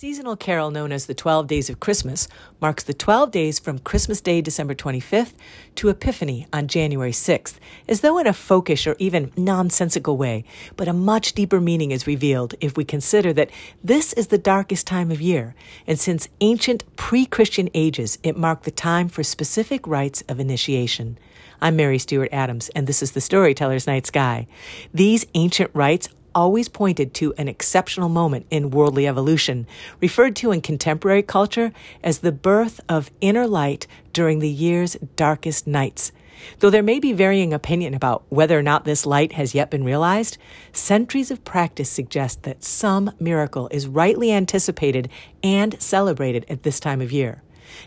Seasonal carol known as the 12 Days of Christmas marks the 12 days from Christmas Day, December 25th, to Epiphany on January 6th, as though in a folkish or even nonsensical way, but a much deeper meaning is revealed if we consider that this is the darkest time of year, and since ancient pre Christian ages, it marked the time for specific rites of initiation. I'm Mary Stewart Adams, and this is the Storyteller's Night Sky. These ancient rites always pointed to an exceptional moment in worldly evolution, referred to in contemporary culture as the birth of inner light during the year's darkest nights. Though there may be varying opinion about whether or not this light has yet been realized, centuries of practice suggest that some miracle is rightly anticipated and celebrated at this time of year.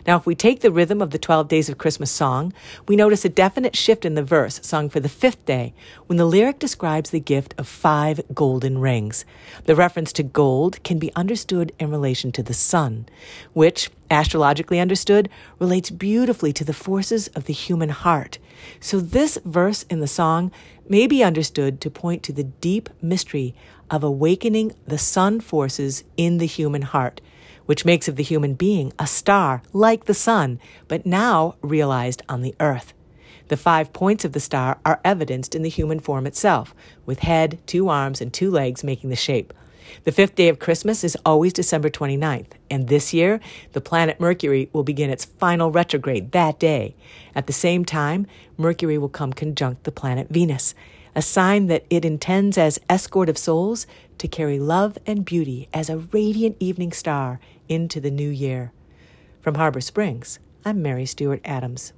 Now, if we take the rhythm of the 12 Days of Christmas song, we notice a definite shift in the verse sung for the fifth day when the lyric describes the gift of five golden rings. The reference to gold can be understood in relation to the sun, which, astrologically understood, relates beautifully to the forces of the human heart. So, this verse in the song may be understood to point to the deep mystery of awakening the sun forces in the human heart which makes of the human being a star like the sun, but now realized on the earth. The five points of the star are evidenced in the human form itself, with head, two arms, and two legs making the shape. The fifth day of Christmas is always December 29th, and this year, the planet Mercury will begin its final retrograde that day. At the same time, Mercury will come conjunct the planet Venus, a sign that it intends as escort of souls to carry love and beauty as a radiant evening star into the new year. From Harbor Springs, I'm Mary Stewart Adams.